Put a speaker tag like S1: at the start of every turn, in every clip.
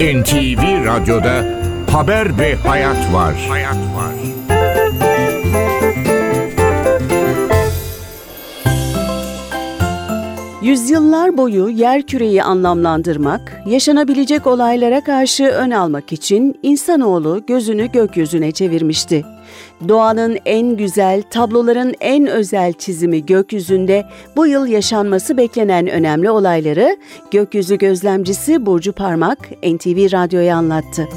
S1: NTV Radyo'da haber ve hayat var. Hayat var.
S2: Yüzyıllar boyu yer küreyi anlamlandırmak, yaşanabilecek olaylara karşı ön almak için insanoğlu gözünü gökyüzüne çevirmişti. Doğanın en güzel, tabloların en özel çizimi gökyüzünde bu yıl yaşanması beklenen önemli olayları gökyüzü gözlemcisi Burcu Parmak NTV Radyo'ya anlattı.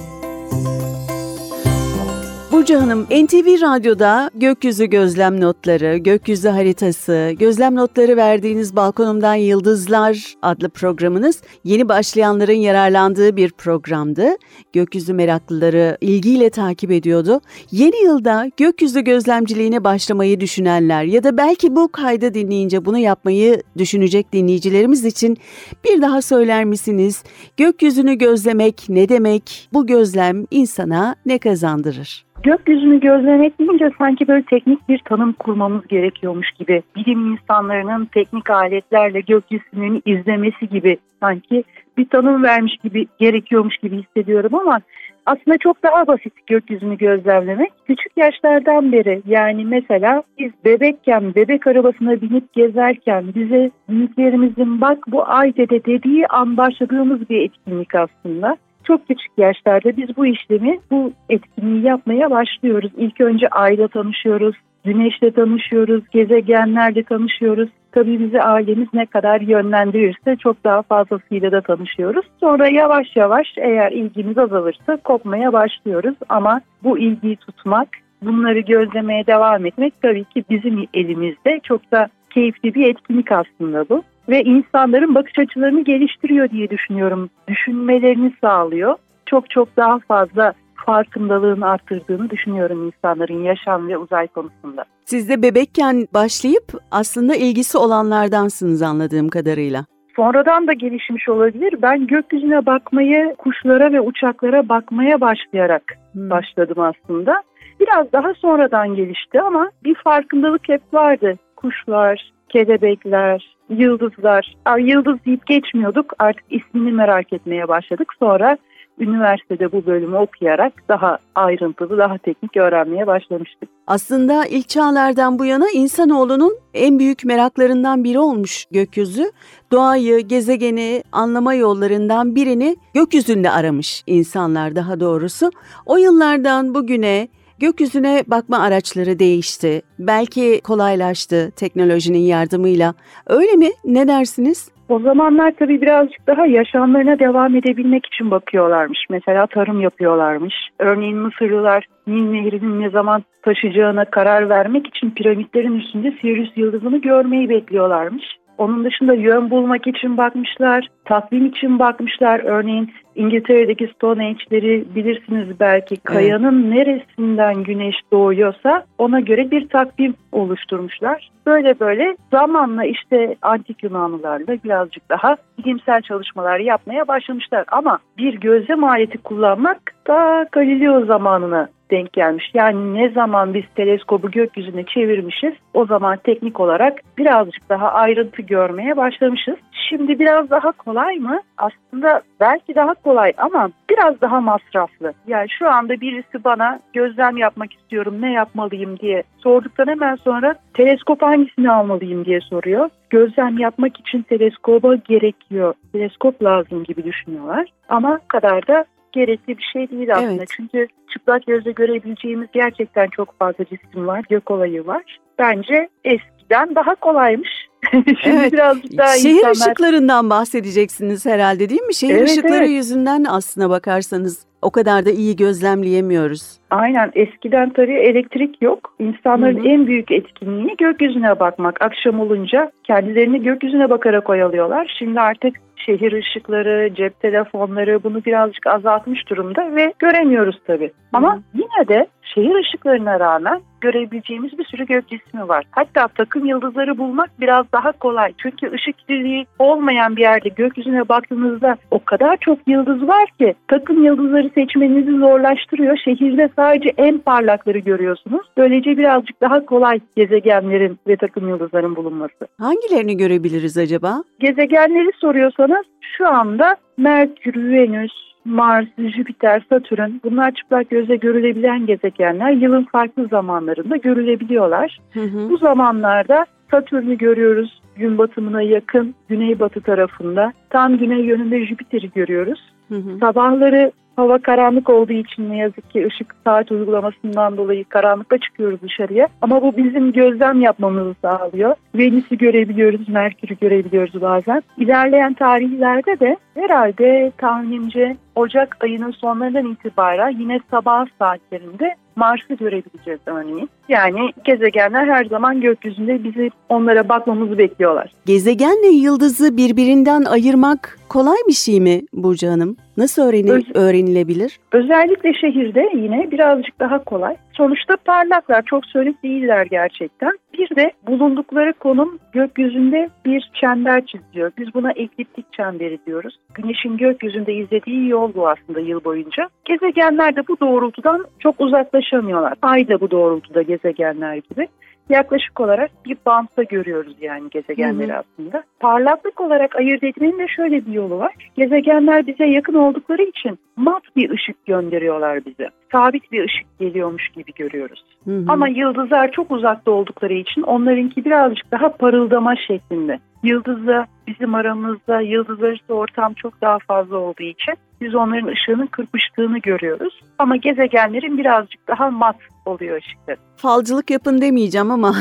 S2: Burcu Hanım, NTV Radyo'da gökyüzü gözlem notları, gökyüzü haritası, gözlem notları verdiğiniz Balkonumdan Yıldızlar adlı programınız yeni başlayanların yararlandığı bir programdı. Gökyüzü meraklıları ilgiyle takip ediyordu. Yeni yılda gökyüzü gözlemciliğine başlamayı düşünenler ya da belki bu kaydı dinleyince bunu yapmayı düşünecek dinleyicilerimiz için bir daha söyler misiniz? Gökyüzünü gözlemek ne demek? Bu gözlem insana ne kazandırır?
S3: Gökyüzünü gözlemek deyince sanki böyle teknik bir tanım kurmamız gerekiyormuş gibi. Bilim insanlarının teknik aletlerle gökyüzünün izlemesi gibi sanki bir tanım vermiş gibi gerekiyormuş gibi hissediyorum ama aslında çok daha basit gökyüzünü gözlemlemek. Küçük yaşlardan beri yani mesela biz bebekken bebek arabasına binip gezerken bize büyüklerimizin bak bu ay dede dediği an başladığımız bir etkinlik aslında çok küçük yaşlarda biz bu işlemi, bu etkinliği yapmaya başlıyoruz. İlk önce ayla tanışıyoruz, güneşle tanışıyoruz, gezegenlerle tanışıyoruz. Tabii bizi ailemiz ne kadar yönlendirirse çok daha fazlasıyla da tanışıyoruz. Sonra yavaş yavaş eğer ilgimiz azalırsa kopmaya başlıyoruz. Ama bu ilgiyi tutmak, bunları gözlemeye devam etmek tabii ki bizim elimizde. Çok da keyifli bir etkinlik aslında bu ve insanların bakış açılarını geliştiriyor diye düşünüyorum. Düşünmelerini sağlıyor. Çok çok daha fazla farkındalığını arttırdığını düşünüyorum insanların yaşam ve uzay konusunda.
S2: Siz de bebekken başlayıp aslında ilgisi olanlardansınız anladığım kadarıyla.
S3: Sonradan da gelişmiş olabilir. Ben gökyüzüne bakmayı, kuşlara ve uçaklara bakmaya başlayarak hmm. başladım aslında. Biraz daha sonradan gelişti ama bir farkındalık hep vardı. Kuşlar, kelebekler, yıldızlar. Yıldız deyip geçmiyorduk. Artık ismini merak etmeye başladık. Sonra üniversitede bu bölümü okuyarak daha ayrıntılı, daha teknik öğrenmeye başlamıştık.
S2: Aslında ilk çağlardan bu yana insanoğlunun en büyük meraklarından biri olmuş gökyüzü. Doğayı, gezegeni anlama yollarından birini gökyüzünde aramış insanlar daha doğrusu. O yıllardan bugüne Gökyüzüne bakma araçları değişti. Belki kolaylaştı teknolojinin yardımıyla. Öyle mi? Ne dersiniz?
S3: O zamanlar tabii birazcık daha yaşamlarına devam edebilmek için bakıyorlarmış. Mesela tarım yapıyorlarmış. Örneğin Mısırlılar Nil Nehri'nin ne zaman taşıyacağına karar vermek için piramitlerin üstünde Sirius yıldızını görmeyi bekliyorlarmış. Onun dışında yön bulmak için bakmışlar, takvim için bakmışlar. Örneğin İngiltere'deki Stonehenge'leri bilirsiniz belki. Kayanın evet. neresinden güneş doğuyorsa ona göre bir takvim oluşturmuşlar. Böyle böyle zamanla işte antik Yunanlılarla birazcık daha bilimsel çalışmalar yapmaya başlamışlar. Ama bir gözlem aleti kullanmak da Galileo zamanına denk gelmiş. Yani ne zaman biz teleskobu gökyüzüne çevirmişiz o zaman teknik olarak birazcık daha ayrıntı görmeye başlamışız. Şimdi biraz daha kolay mı? Aslında belki daha kolay ama biraz daha masraflı. Yani şu anda birisi bana gözlem yapmak istiyorum ne yapmalıyım diye sorduktan hemen sonra teleskop hangisini almalıyım diye soruyor. Gözlem yapmak için teleskoba gerekiyor. Teleskop lazım gibi düşünüyorlar. Ama kadar da gerekli bir şey değil aslında. Evet. Çünkü çıplak gözle görebileceğimiz gerçekten çok fazla cisim var, gök olayı var. Bence eskiden daha kolaymış.
S2: Şimdi evet. birazcık daha Şehir insanlar... ışıklarından bahsedeceksiniz herhalde değil mi? Şehir evet, ışıkları evet. yüzünden aslına bakarsanız o kadar da iyi gözlemleyemiyoruz.
S3: Aynen eskiden tabii elektrik yok. İnsanların Hı-hı. en büyük etkinliği gökyüzüne bakmak. Akşam olunca kendilerini gökyüzüne bakarak oyalıyorlar. Şimdi artık şehir ışıkları, cep telefonları bunu birazcık azaltmış durumda ve göremiyoruz tabii. Ama yine de şehir ışıklarına rağmen görebileceğimiz bir sürü gök cismi var. Hatta takım yıldızları bulmak biraz daha kolay. Çünkü ışık kirliliği olmayan bir yerde gökyüzüne baktığınızda o kadar çok yıldız var ki takım yıldızları seçmenizi zorlaştırıyor. Şehirde sadece en parlakları görüyorsunuz. Böylece birazcık daha kolay gezegenlerin ve takım yıldızların bulunması.
S2: Hangilerini görebiliriz acaba?
S3: Gezegenleri soruyorsanız şu anda Merkür, Venüs, Mars, Jüpiter, Satürn bunlar çıplak gözle görülebilen gezegenler yılın farklı zamanlarında görülebiliyorlar.
S2: Hı hı.
S3: Bu zamanlarda Satürn'ü görüyoruz gün batımına yakın güneybatı tarafında. Tam güney yönünde Jüpiter'i görüyoruz.
S2: Hı hı.
S3: Sabahları hava karanlık olduğu için ne yazık ki ışık saat uygulamasından dolayı karanlıkta çıkıyoruz dışarıya. Ama bu bizim gözlem yapmamızı sağlıyor. Venüs'ü görebiliyoruz, Merkür'ü görebiliyoruz bazen. İlerleyen tarihlerde de herhalde tahminimce Ocak ayının sonlarından itibaren yine sabah saatlerinde Mars'ı görebileceğiz örneğin. Yani gezegenler her zaman gökyüzünde bizi onlara bakmamızı bekliyorlar.
S2: Gezegenle yıldızı birbirinden ayırmak kolay bir şey mi Burcu Hanım? Nasıl öğreni-
S3: Öz-
S2: öğrenilebilir?
S3: Özellikle şehirde yine birazcık daha kolay. Sonuçta parlaklar, çok sönük değiller gerçekten. Bir de bulundukları konum gökyüzünde bir çember çiziyor. Biz buna ekliptik çemberi diyoruz. Güneşin gökyüzünde izlediği yol bu aslında yıl boyunca. Gezegenler de bu doğrultudan çok uzaklaşamıyorlar. Ay da bu doğrultuda gezegenler gibi. Yaklaşık olarak bir bantta görüyoruz yani gezegenleri
S2: Hı hı.
S3: aslında. Parlaklık olarak ayırt etmenin de şöyle bir yolu var. Gezegenler bize yakın oldukları için mat bir ışık gönderiyorlar bize. Sabit bir ışık geliyormuş gibi görüyoruz.
S2: Hı hı.
S3: Ama yıldızlar çok uzakta oldukları için onlarınki birazcık daha parıldama şeklinde. Yıldızla bizim aramızda yıldız arası ortam çok daha fazla olduğu için biz onların ışığının kırpıştığını görüyoruz. Ama gezegenlerin birazcık daha mat oluyor ışıkları.
S2: Falcılık yapın demeyeceğim ama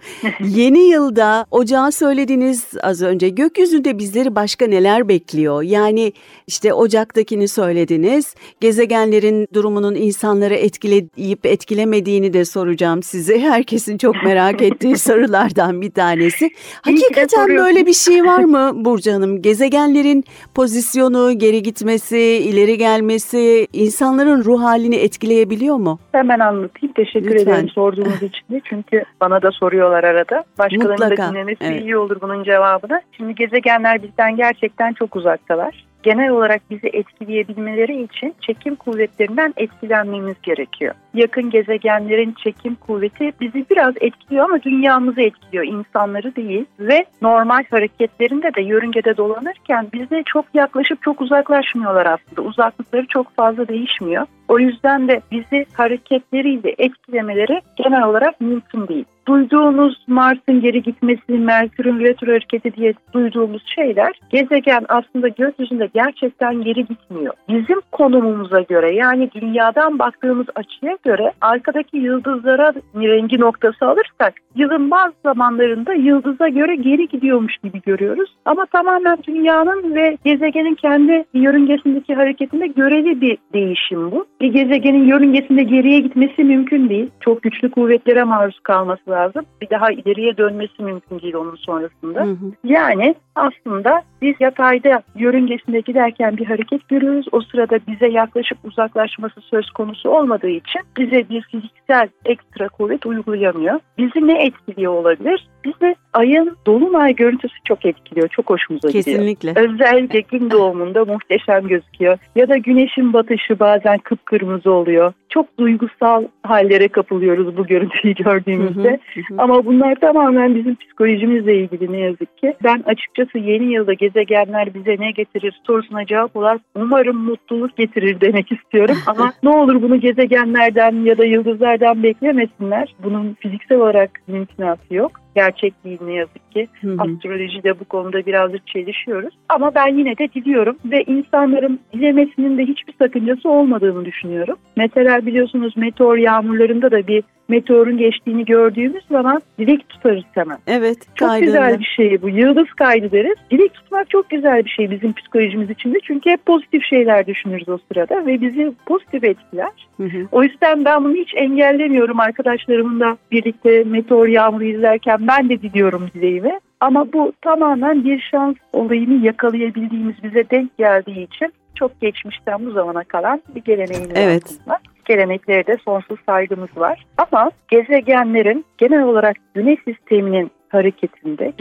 S2: yeni yılda ocağı söylediniz az önce gökyüzünde bizleri başka neler bekliyor? Yani işte ocaktakini söylediniz. Gezegenlerin durumunun insanları etkileyip etkilemediğini de soracağım size. Herkesin çok merak ettiği sorulardan bir tanesi. Hakikaten böyle bir şey var mı Burcu Hanım? Gezegenlerin pozisyonu, geri gitmesi, ileri gelmesi insanların ruh halini etkileyebiliyor mu?
S3: Hemen anlatayım. Teşekkür
S2: Lütfen.
S3: ederim sorduğunuz için de. Çünkü bana da soruyorlar arada. Başkalarının da dinlemesi
S2: evet.
S3: iyi olur bunun cevabını. Şimdi gezegenler bizden gerçekten çok uzaktalar. Genel olarak bizi etkileyebilmeleri için çekim kuvvetlerinden etkilenmemiz gerekiyor. Yakın gezegenlerin çekim kuvveti bizi biraz etkiliyor ama dünyamızı etkiliyor, insanları değil. Ve normal hareketlerinde de yörüngede dolanırken bize çok yaklaşıp çok uzaklaşmıyorlar aslında. Uzaklıkları çok fazla değişmiyor. O yüzden de bizi hareketleriyle etkilemeleri genel olarak mümkün değil. Duyduğumuz Mars'ın geri gitmesi, Merkür'ün retro hareketi diye duyduğumuz şeyler gezegen aslında gökyüzünde gerçekten geri gitmiyor. Bizim konumumuza göre yani dünyadan baktığımız açıya göre arkadaki yıldızlara rengi noktası alırsak yılın bazı zamanlarında yıldıza göre geri gidiyormuş gibi görüyoruz. Ama tamamen dünyanın ve gezegenin kendi yörüngesindeki hareketinde göreli bir değişim bu. Bir gezegenin yörüngesinde geriye gitmesi mümkün değil. Çok güçlü kuvvetlere maruz kalması lazım. Bir daha ileriye dönmesi mümkün değil onun sonrasında.
S2: Hı hı.
S3: Yani aslında biz yatayda yörüngesinde giderken bir hareket görüyoruz. O sırada bize yaklaşıp uzaklaşması söz konusu olmadığı için bize bir fiziksel ekstra kuvvet uygulayamıyor. Bizi ne etkiliyor olabilir? Bizi ayın dolunay görüntüsü çok etkiliyor. Çok hoşumuza gidiyor.
S2: Kesinlikle.
S3: Özellikle gün doğumunda muhteşem gözüküyor. Ya da güneşin batışı bazen kıpkırmızı oluyor. Çok duygusal hallere kapılıyoruz bu görüntüyü gördüğümüzde.
S2: Hı hı.
S3: Ama bunlar tamamen bizim psikolojimizle ilgili ne yazık ki. Ben açıkçası yeni yılda gezegenler bize ne getirir sorusuna cevap olarak umarım mutluluk getirir demek istiyorum. Ama ne olur bunu gezegenlerden ya da yıldızlardan beklemesinler. Bunun fiziksel olarak mümkünatı yok. Gerçek değil ne yazık ki.
S2: Hı hı.
S3: Astrolojide bu konuda birazcık çelişiyoruz. Ama ben yine de diliyorum ve insanların dilemesinin de hiçbir sakıncası olmadığını düşünüyorum. Mesela biliyorsunuz meteor yağmurlarında da bir meteorun geçtiğini gördüğümüz zaman dilek tutarız hemen.
S2: Evet.
S3: Çok
S2: kaydında.
S3: güzel bir şey bu. Yıldız kaydı deriz. Dilek tutmak çok güzel bir şey bizim psikolojimiz içinde. Çünkü hep pozitif şeyler düşünürüz o sırada ve bizi pozitif etkiler.
S2: Hı hı.
S3: O yüzden ben bunu hiç engellemiyorum. Arkadaşlarımla birlikte meteor yağmuru izlerken ben de diliyorum dileğimi. Ama bu tamamen bir şans olayını yakalayabildiğimiz bize denk geldiği için çok geçmişten bu zamana kalan bir geleneğimiz
S2: Evet.
S3: aslında. Geleneklere de sonsuz saygımız var. Ama gezegenlerin genel olarak güneş sisteminin hareketinde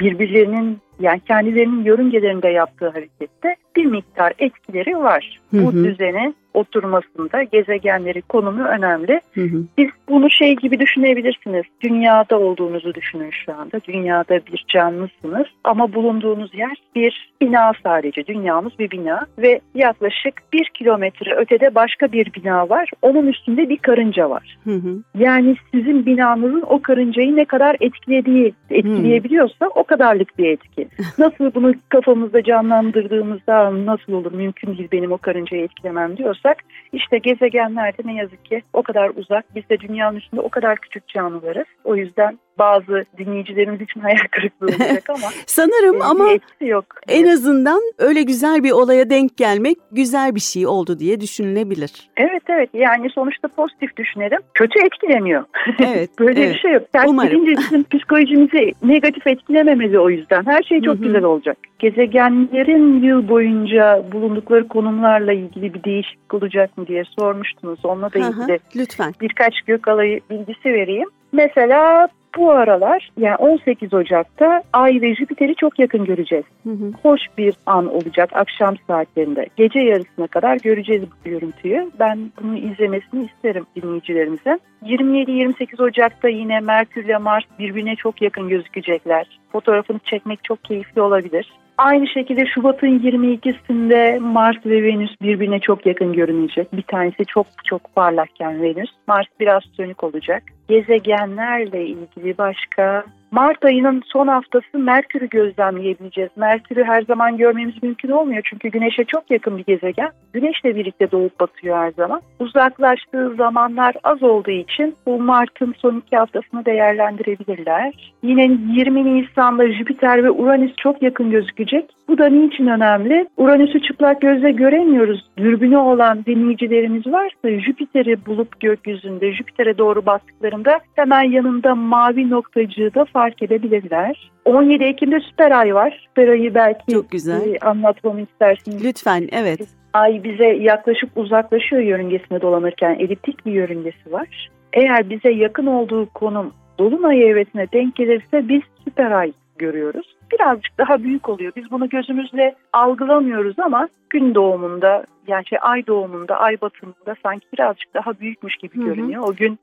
S3: birbirlerinin yani kendilerinin yörüngelerinde yaptığı harekette bir miktar etkileri var.
S2: Hı
S3: Bu
S2: hı.
S3: düzeni oturmasında gezegenleri konumu önemli.
S2: Hı hı.
S3: Siz bunu şey gibi düşünebilirsiniz. Dünyada olduğunuzu düşünün şu anda. Dünyada bir canlısınız ama bulunduğunuz yer bir bina sadece. Dünyamız bir bina ve yaklaşık bir kilometre ötede başka bir bina var. Onun üstünde bir karınca var.
S2: Hı hı.
S3: Yani sizin binanızın o karıncayı ne kadar etkilediği, etkileyebiliyorsa o kadarlık bir etki. Nasıl bunu kafamızda canlandırdığımızda nasıl olur mümkün değil benim o karıncayı etkilemem diyorsak işte gezegenlerde ne yazık ki o kadar uzak. Biz de dünyanın üstünde o kadar küçük canlılarız. O yüzden bazı dinleyicilerimiz için hayal kırıklığı olacak ama
S2: Sanırım
S3: e,
S2: ama
S3: yok.
S2: en azından öyle güzel bir olaya denk gelmek güzel bir şey oldu diye düşünülebilir.
S3: Evet evet yani sonuçta pozitif düşünelim. Kötü etkilemiyor.
S2: Evet.
S3: Böyle
S2: evet.
S3: bir şey yok. Ters
S2: Umarım.
S3: bizim psikolojimizi negatif etkilememeli o yüzden. Her şey çok
S2: Hı hı.
S3: güzel olacak. Gezegenlerin yıl boyunca bulundukları konumlarla ilgili bir değişiklik olacak mı diye sormuştunuz. Onunla da ilgili
S2: Lütfen.
S3: birkaç gök alayı bilgisi vereyim. Mesela bu aralar yani 18 Ocak'ta Ay ve Jüpiter'i çok yakın göreceğiz.
S2: Hı hı.
S3: Hoş bir an olacak akşam saatlerinde. Gece yarısına kadar göreceğiz bu görüntüyü. Ben bunu izlemesini isterim dinleyicilerimize. 27-28 Ocak'ta yine Merkür ile Mars birbirine çok yakın gözükecekler. Fotoğrafını çekmek çok keyifli olabilir. Aynı şekilde Şubat'ın 22'sinde Mars ve Venüs birbirine çok yakın görünecek. Bir tanesi çok çok parlakken Venüs. Mars biraz sönük olacak. Gezegenlerle ilgili başka Mart ayının son haftası Merkür'ü gözlemleyebileceğiz. Merkür'ü her zaman görmemiz mümkün olmuyor çünkü Güneş'e çok yakın bir gezegen. Güneş'le birlikte doğup batıyor her zaman. Uzaklaştığı zamanlar az olduğu için bu Mart'ın son iki haftasını değerlendirebilirler. Yine 20 Nisan'da Jüpiter ve Uranüs çok yakın gözükecek. Bu da niçin önemli? Uranüs'ü çıplak gözle göremiyoruz. Dürbünü olan dinleyicilerimiz varsa Jüpiter'i bulup gökyüzünde Jüpiter'e doğru baktıklarında hemen yanında mavi noktacığı da edebilirler. 17 Ekim'de süper ay var. Süper ayı belki
S2: Çok güzel.
S3: e, anlatmamı istersiniz.
S2: Lütfen evet.
S3: Ay bize yaklaşıp uzaklaşıyor yörüngesine dolanırken eliptik bir yörüngesi var. Eğer bize yakın olduğu konum Dolunay evresine denk gelirse biz süper ay görüyoruz. Birazcık daha büyük oluyor. Biz bunu gözümüzle algılamıyoruz ama gün doğumunda yani şey ay doğumunda, ay batımında sanki birazcık daha büyükmüş gibi
S2: Hı hı.
S3: görünüyor. O gün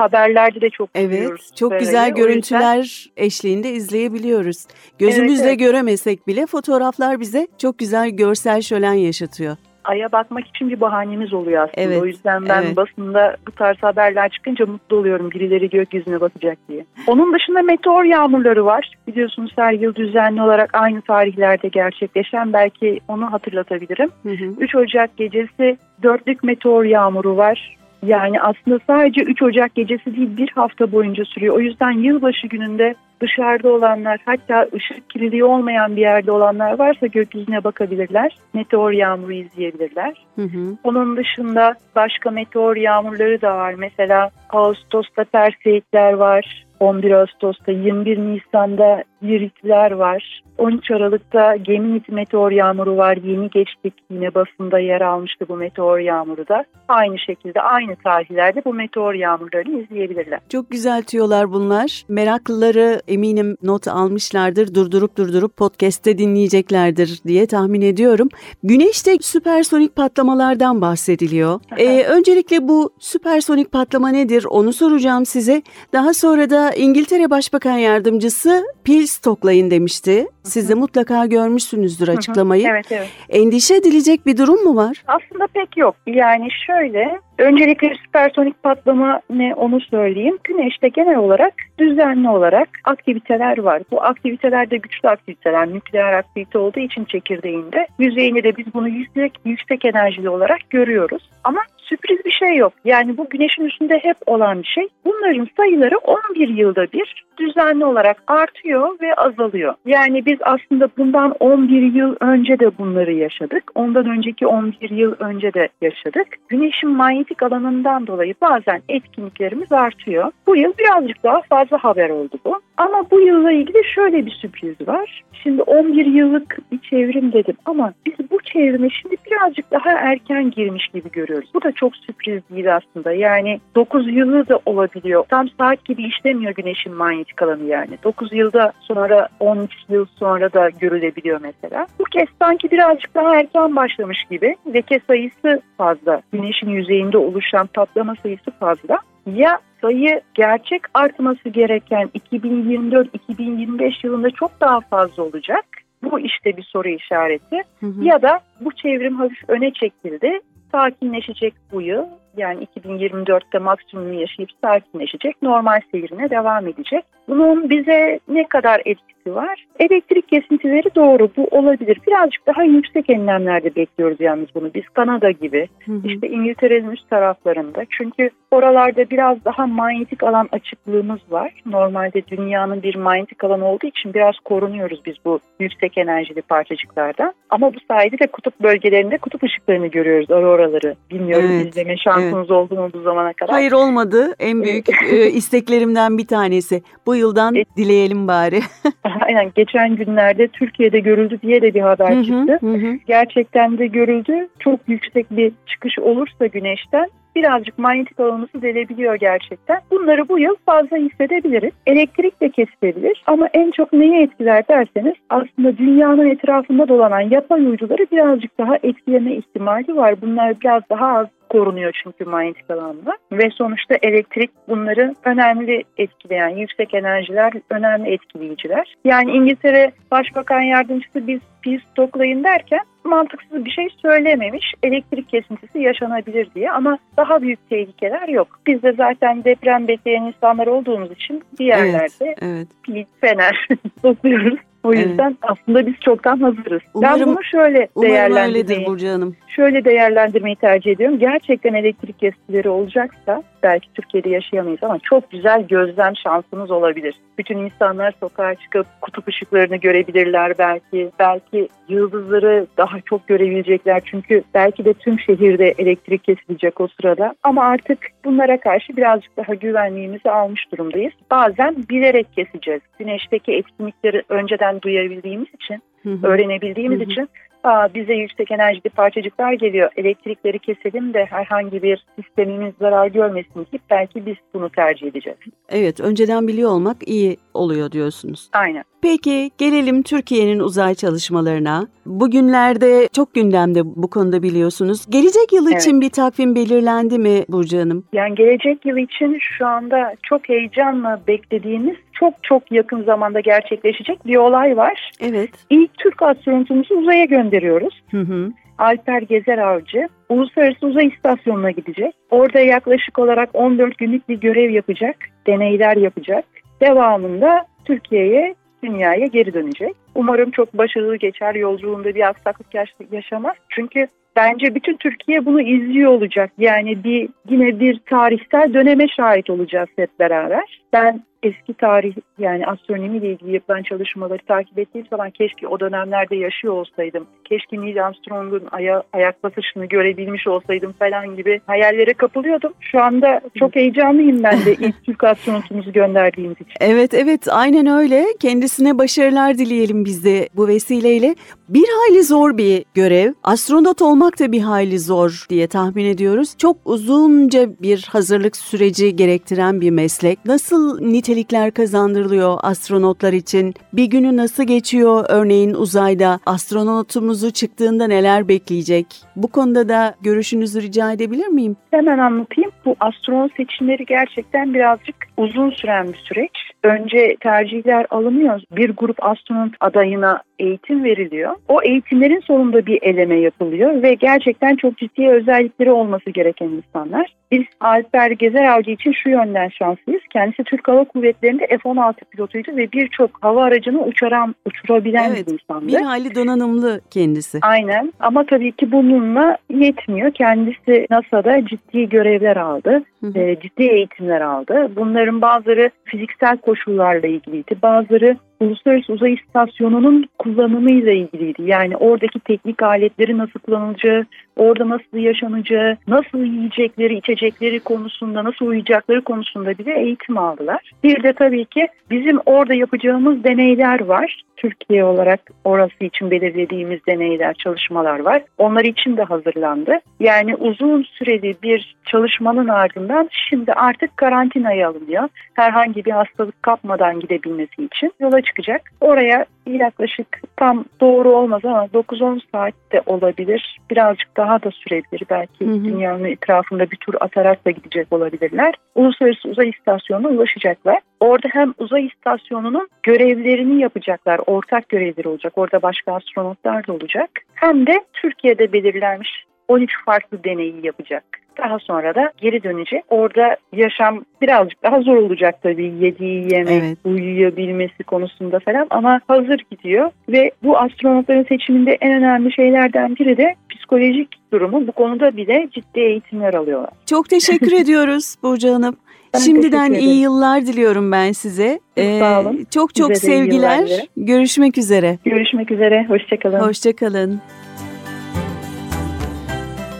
S3: haberlerde de çok
S2: Evet,
S3: görüyoruz
S2: çok
S3: süper
S2: güzel.
S3: O yüzden-
S2: görüntüler eşliğinde izleyebiliyoruz. Gözümüzle
S3: Evet, evet.
S2: göremesek bile fotoğraflar bize çok güzel görsel şölen yaşatıyor.
S3: Ay'a bakmak için bir bahanemiz oluyor aslında.
S2: Evet,
S3: O yüzden ben
S2: evet.
S3: basında bu tarz haberler çıkınca mutlu oluyorum birileri gökyüzüne bakacak diye. Onun dışında meteor yağmurları var. Biliyorsunuz her yıl düzenli olarak aynı tarihlerde gerçekleşen belki onu hatırlatabilirim.
S2: Hı hı.
S3: 3 Ocak gecesi dörtlük meteor yağmuru var. Yani aslında sadece 3 Ocak gecesi değil bir hafta boyunca sürüyor. O yüzden yılbaşı gününde dışarıda olanlar hatta ışık kirliliği olmayan bir yerde olanlar varsa gökyüzüne bakabilirler. Meteor yağmuru izleyebilirler.
S2: Hı hı.
S3: Onun dışında başka meteor yağmurları da var. Mesela Ağustos'ta Perseidler var. 11 Ağustos'ta 21 Nisan'da Liritler var. 13 Aralık'ta Geminit meteor yağmuru var. Yeni geçtik yine basında yer almıştı bu meteor yağmuru da. Aynı şekilde aynı tarihlerde bu meteor yağmurlarını izleyebilirler.
S2: Çok güzel tüyolar bunlar. Meraklıları eminim not almışlardır. Durdurup durdurup podcast'te dinleyeceklerdir diye tahmin ediyorum. Güneşte süpersonik patlamalardan bahsediliyor. Ee, öncelikle bu süpersonik patlama nedir onu soracağım size. Daha sonra da İngiltere Başbakan Yardımcısı pil stoklayın demişti. Siz de mutlaka görmüşsünüzdür açıklamayı.
S3: Evet evet.
S2: Endişe edilecek bir durum mu var?
S3: Aslında pek yok. Yani şöyle, öncelikle süpersonik patlama ne onu söyleyeyim. Güneşte genel olarak düzenli olarak aktiviteler var. Bu aktiviteler de güçlü aktiviteler, nükleer aktivite olduğu için çekirdeğinde. Yüzeyinde de biz bunu yüksek, yüksek enerjili olarak görüyoruz. Ama sürpriz bir şey yok. Yani bu güneşin üstünde hep olan bir şey. Bunların sayıları 11 yılda bir düzenli olarak artıyor ve azalıyor. Yani biz aslında bundan 11 yıl önce de bunları yaşadık. Ondan önceki 11 yıl önce de yaşadık. Güneşin manyetik alanından dolayı bazen etkinliklerimiz artıyor. Bu yıl birazcık daha fazla haber oldu bu. Ama bu yılla ilgili şöyle bir sürpriz var. Şimdi 11 yıllık bir çevrim dedim ama biz çevrime şimdi birazcık daha erken girmiş gibi görüyoruz. Bu da çok sürpriz değil aslında. Yani 9 yılı da olabiliyor. Tam saat gibi işlemiyor güneşin manyetik alanı yani. 9 yılda sonra 13 yıl sonra da görülebiliyor mesela. Bu kez sanki birazcık daha erken başlamış gibi. Leke sayısı fazla. Güneşin yüzeyinde oluşan patlama sayısı fazla. Ya sayı gerçek artması gereken 2024-2025 yılında çok daha fazla olacak. Bu işte bir soru işareti.
S2: Hı hı.
S3: Ya da bu çevrim hafif öne çekildi. Sakinleşecek bu yıl. Yani 2024'te maksimum yaşayıp sakinleşecek. Normal seyrine devam edecek. Bunun bize ne kadar etkisi var? Elektrik kesintileri doğru bu olabilir. Birazcık daha yüksek enlemlerde bekliyoruz yalnız bunu. Biz Kanada gibi
S2: Hı hı.
S3: işte İngiltere'nin üst taraflarında. Çünkü oralarda biraz daha manyetik alan açıklığımız var. Normalde dünyanın bir manyetik alanı olduğu için biraz korunuyoruz biz bu yüksek enerjili parçacıklardan. Ama bu sayede de kutup bölgelerinde kutup ışıklarını görüyoruz, auroraları. Bilmiyorum
S2: Evet,
S3: izleme şansınız oldu mu bu zamana kadar?
S2: Hayır olmadı. En büyük e, isteklerimden bir tanesi. Bu yıldan
S3: Evet.
S2: dileyelim bari.
S3: Aynen geçen günlerde Türkiye'de görüldü diye de bir haber
S2: Hı hı,
S3: çıktı.
S2: hı
S3: gerçekten de görüldü. Çok yüksek bir çıkış olursa güneşten birazcık manyetik alanımızı delebiliyor gerçekten. Bunları bu yıl fazla hissedebiliriz. Elektrik de kesilebilir ama en çok neyi etkiler derseniz aslında dünyanın etrafında dolanan yapay uyduları birazcık daha etkileme ihtimali var. Bunlar biraz daha az korunuyor çünkü manyetik alanda ve sonuçta elektrik bunları önemli etkileyen yüksek enerjiler önemli etkileyiciler. Yani İngiltere Başbakan Yardımcısı biz pil stoklayın derken mantıksız bir şey söylememiş. Elektrik kesintisi yaşanabilir diye ama daha büyük tehlikeler yok. Biz de zaten deprem bekleyen insanlar olduğumuz için bir yerlerde
S2: Evet.
S3: pil, fener stokluyoruz. O
S2: Evet.
S3: yüzden aslında biz çoktan hazırız.
S2: Umarım-
S3: ben bunu şöyle değerlendirmeyi
S2: Burcu Hanım.
S3: şöyle değerlendirmeyi tercih ediyorum. Gerçekten elektrik kesintileri olacaksa belki Türkiye'de yaşayamayız ama çok güzel gözlem şansımız olabilir. Bütün insanlar sokağa çıkıp kutup ışıklarını görebilirler belki. Belki yıldızları daha çok görebilecekler. Çünkü belki de tüm şehirde elektrik kesilecek o sırada. Ama artık bunlara karşı birazcık daha güvenliğimizi almış durumdayız. Bazen bilerek keseceğiz. Güneşteki etkinlikleri önceden duyabildiğimiz için
S2: Hı
S3: öğrenebildiğimiz
S2: Hı hı.
S3: için Aa, bize yüksek enerjili parçacıklar geliyor. Elektrikleri keselim de herhangi bir sistemimiz zarar görmesin deyip belki biz bunu tercih edeceğiz.
S2: Evet, önceden biliyor olmak iyi oluyor diyorsunuz.
S3: Aynen.
S2: Peki gelelim Türkiye'nin uzay çalışmalarına. Bugünlerde çok gündemde bu konuda biliyorsunuz. Gelecek yıl
S3: Evet.
S2: için bir takvim belirlendi mi Burcu Hanım?
S3: Yani gelecek yıl için şu anda çok heyecanla beklediğimiz çok çok yakın zamanda gerçekleşecek bir olay var.
S2: Evet.
S3: İlk Türk astronotumuzu uzaya gönderiyoruz.
S2: Hı hı.
S3: Alper Gezer Avcı Uluslararası Uzay İstasyonu'na gidecek. Orada yaklaşık olarak 14 günlük bir görev yapacak, deneyler yapacak. Devamında Türkiye'ye, dünyaya geri dönecek. Umarım çok başarılı geçer, yolculuğunda bir aksaklık yaş- yaşamaz. Çünkü bence bütün Türkiye bunu izliyor olacak. Yani bir yine bir tarihsel döneme şahit olacağız hep beraber. Ben eski tarih yani astronomiyle ilgili yapılan çalışmaları takip ettiğim zaman keşke o dönemlerde yaşıyor olsaydım. Keşke Neil Armstrong'un aya, ayak basışını görebilmiş olsaydım falan gibi hayallere kapılıyordum. Şu anda çok heyecanlıyım ben de ilk Türk astronotumuzu gönderdiğimiz için.
S2: Evet evet aynen öyle. Kendisine başarılar dileyelim biz de bu vesileyle. Bir hayli zor bir görev. Astronot olmak da bir hayli zor diye tahmin ediyoruz. Çok uzunca bir hazırlık süreci gerektiren bir meslek. Nasıl nitelikler kazandırılıyor astronotlar için? Bir günü nasıl geçiyor örneğin uzayda? Astronotumuzu çıktığında neler bekleyecek? Bu konuda da görüşünüzü rica edebilir miyim?
S3: Hemen anlatayım. Bu astronot seçimleri gerçekten birazcık uzun süren bir süreç. Önce tercihler alınıyor. Bir grup astronot adayına eğitim veriliyor. O eğitimlerin sonunda bir eleme yapılıyor ve gerçekten çok ciddi özellikleri olması gereken insanlar. Biz Alper Gezer Avcı için şu yönden şanslıyız. Kendisi Türk Hava Kuvvetleri'nde F-16 pilotuydu ve birçok hava aracını uçuran, uçurabilen
S2: Evet,
S3: bir insandı.
S2: Bir hayli donanımlı kendisi.
S3: Aynen ama tabii ki bununla yetmiyor. Kendisi NASA'da ciddi görevler aldı,
S2: Hı hı.
S3: e, ciddi eğitimler aldı. Bunların bazıları fiziksel koşullarla ilgiliydi, bazıları Uluslararası Uzay İstasyonu'nun kullanımıyla ilgiliydi. Yani oradaki teknik aletleri nasıl kullanılacağı, orada nasıl yaşanacağı, nasıl yiyecekleri, içecekleri konusunda, nasıl uyuyacakları konusunda bile eğitim aldılar. Bir de tabii ki bizim orada yapacağımız deneyler var. Türkiye olarak orası için belirlediğimiz deneyler, çalışmalar var. Onlar için de hazırlandı. Yani uzun süreli bir çalışmanın ardından şimdi artık karantinaya alınıyor. Herhangi bir hastalık kapmadan gidebilmesi için yola çıkacak. Oraya yaklaşık tam doğru olmaz ama 9-10 saat de olabilir. Birazcık daha da sürebilir. Belki
S2: Hı hı.
S3: dünyanın etrafında bir tur atarak da gidecek olabilirler. Uluslararası Uzay İstasyonu'na ulaşacaklar. Orada hem uzay istasyonunun görevlerini yapacaklar. Ortak görevleri olacak. Orada başka astronotlar da olacak. Hem de Türkiye'de belirlenmiş 13 farklı deneyi yapacak. Daha sonra da geri dönecek. Orada yaşam birazcık daha zor olacak tabii. Yediği yemek,
S2: Evet.
S3: uyuyabilmesi konusunda falan ama hazır gidiyor. Ve bu astronotların seçiminde en önemli şeylerden biri de psikolojik durumu. Bu konuda bile ciddi eğitimler alıyorlar.
S2: Çok teşekkür ediyoruz Burcu Hanım.
S3: Ben
S2: Şimdiden iyi yıllar diliyorum ben size. Ee,
S3: sağ olun.
S2: Çok çok
S3: Size
S2: sevgiler. Görüşmek üzere.
S3: Görüşmek üzere. Hoşçakalın.
S2: Hoşçakalın.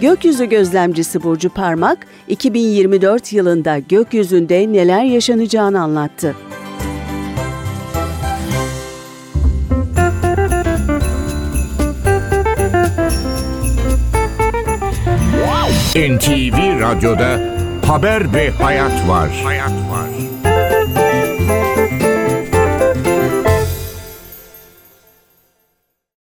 S2: Gökyüzü gözlemcisi Burcu Parmak, 2024 yılında gökyüzünde neler yaşanacağını anlattı.
S1: NTV Radyo'da Haber ve Hayat var. Hayat var.